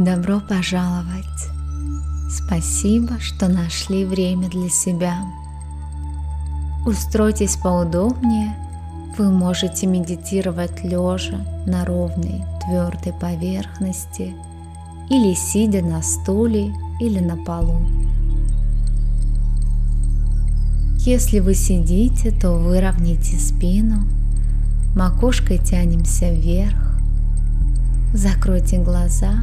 Добро пожаловать! Спасибо, что нашли время для себя. Устройтесь поудобнее. Вы можете медитировать лежа на ровной твердой поверхности или сидя на стуле или на полу. Если вы сидите, то выровняйте спину, макушкой тянемся вверх, закройте глаза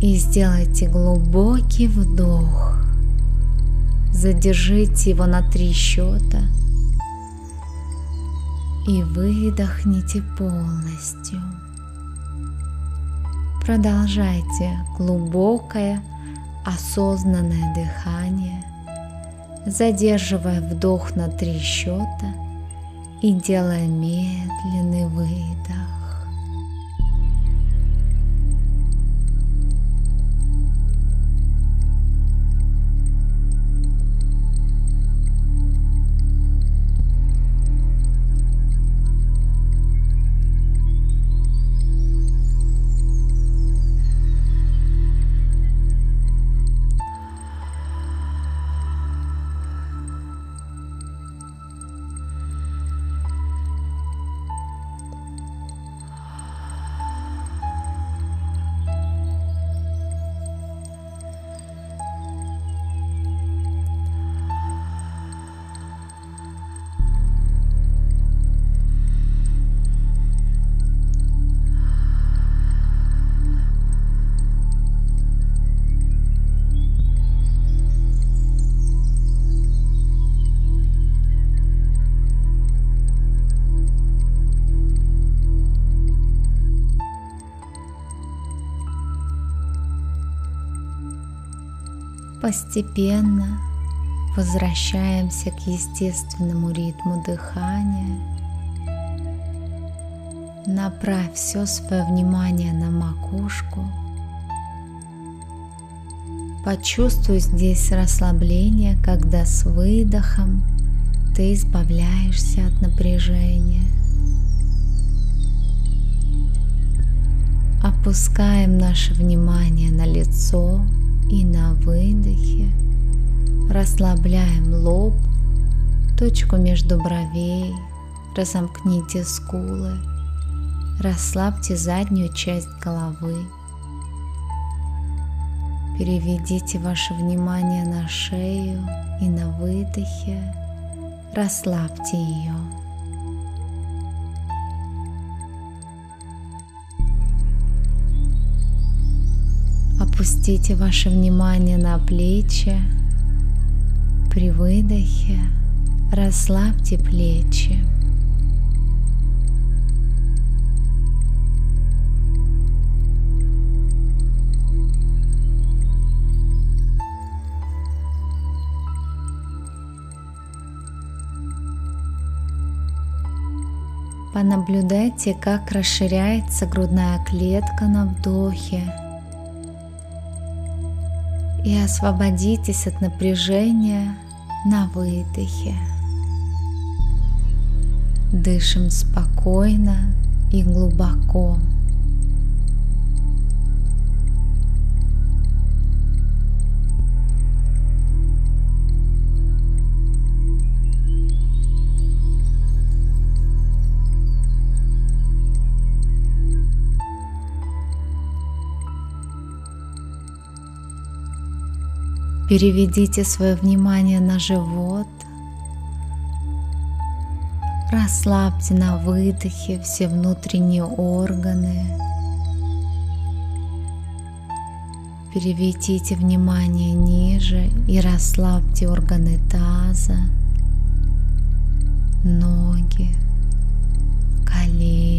и сделайте глубокий вдох. Задержите его на три счета и выдохните полностью. Продолжайте глубокое осознанное дыхание, задерживая вдох на три счета и делая медленный Постепенно возвращаемся к естественному ритму дыхания. Направь все свое внимание на макушку. Почувствуй здесь расслабление, когда с выдохом ты избавляешься от напряжения. Опускаем наше внимание на лицо, и на выдохе расслабляем лоб, точку между бровей, разомкните скулы, расслабьте заднюю часть головы. Переведите ваше внимание на шею и на выдохе расслабьте ее. Опустите ваше внимание на плечи. При выдохе расслабьте плечи. Понаблюдайте, как расширяется грудная клетка на вдохе и освободитесь от напряжения на выдохе. Дышим спокойно и глубоко. Переведите свое внимание на живот. Расслабьте на выдохе все внутренние органы. Переведите внимание ниже и расслабьте органы таза, ноги, колени,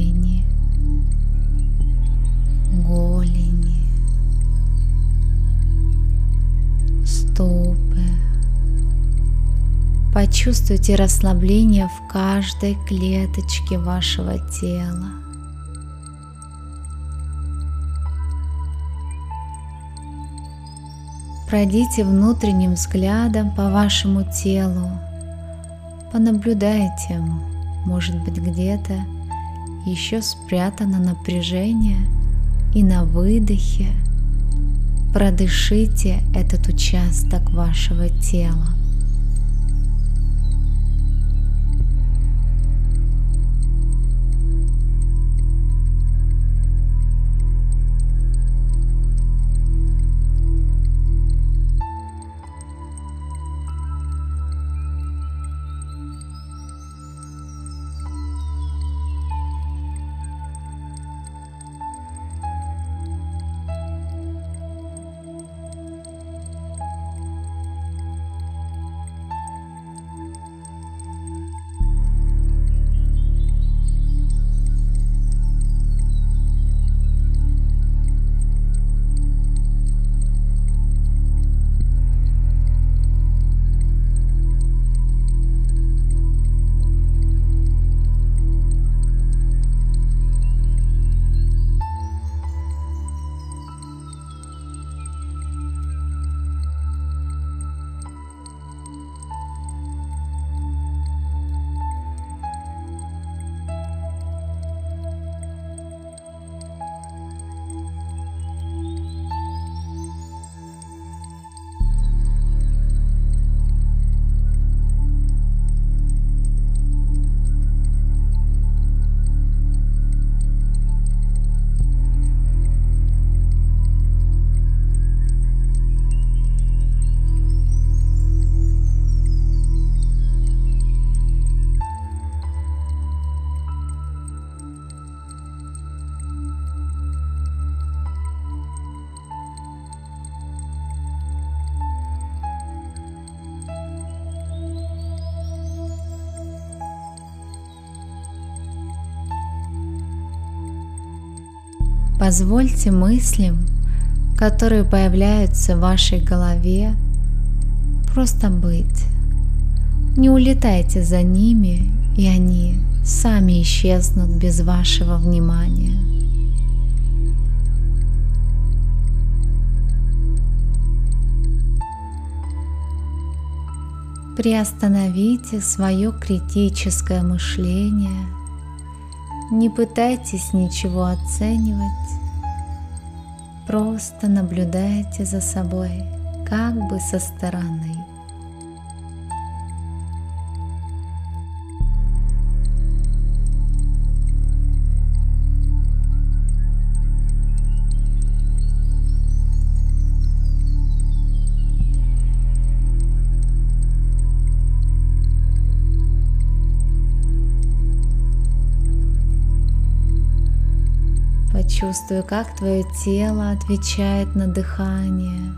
Почувствуйте расслабление в каждой клеточке вашего тела. Пройдите внутренним взглядом по вашему телу. Понаблюдайте, может быть где-то еще спрятано напряжение и на выдохе – продышите этот участок вашего тела. Позвольте мыслям, которые появляются в вашей голове, просто быть. Не улетайте за ними, и они сами исчезнут без вашего внимания. Приостановите свое критическое мышление – не пытайтесь ничего оценивать, просто наблюдайте за собой как бы со стороны. Чувствую, как твое тело отвечает на дыхание.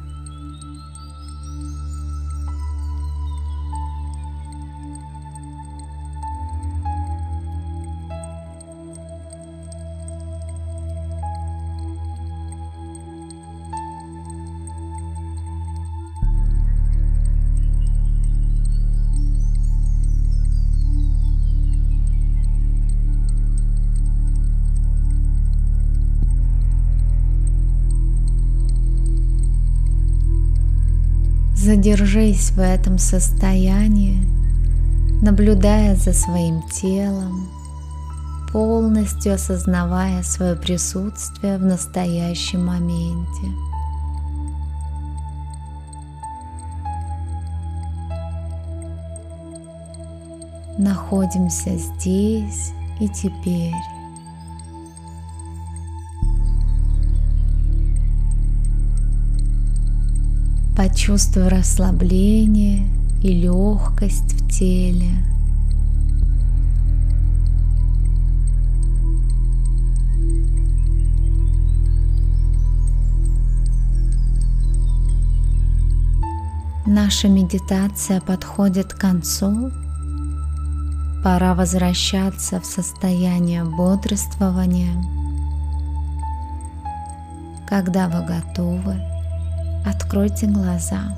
Задержись в этом состоянии, наблюдая за своим телом, полностью осознавая свое присутствие в настоящем моменте. Находимся здесь и теперь. Почувствуй расслабление и легкость в теле. Наша медитация подходит к концу. Пора возвращаться в состояние бодрствования. Когда вы готовы, Откройте глаза.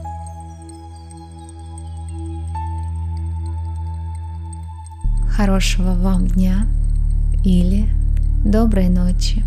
Хорошего вам дня или доброй ночи.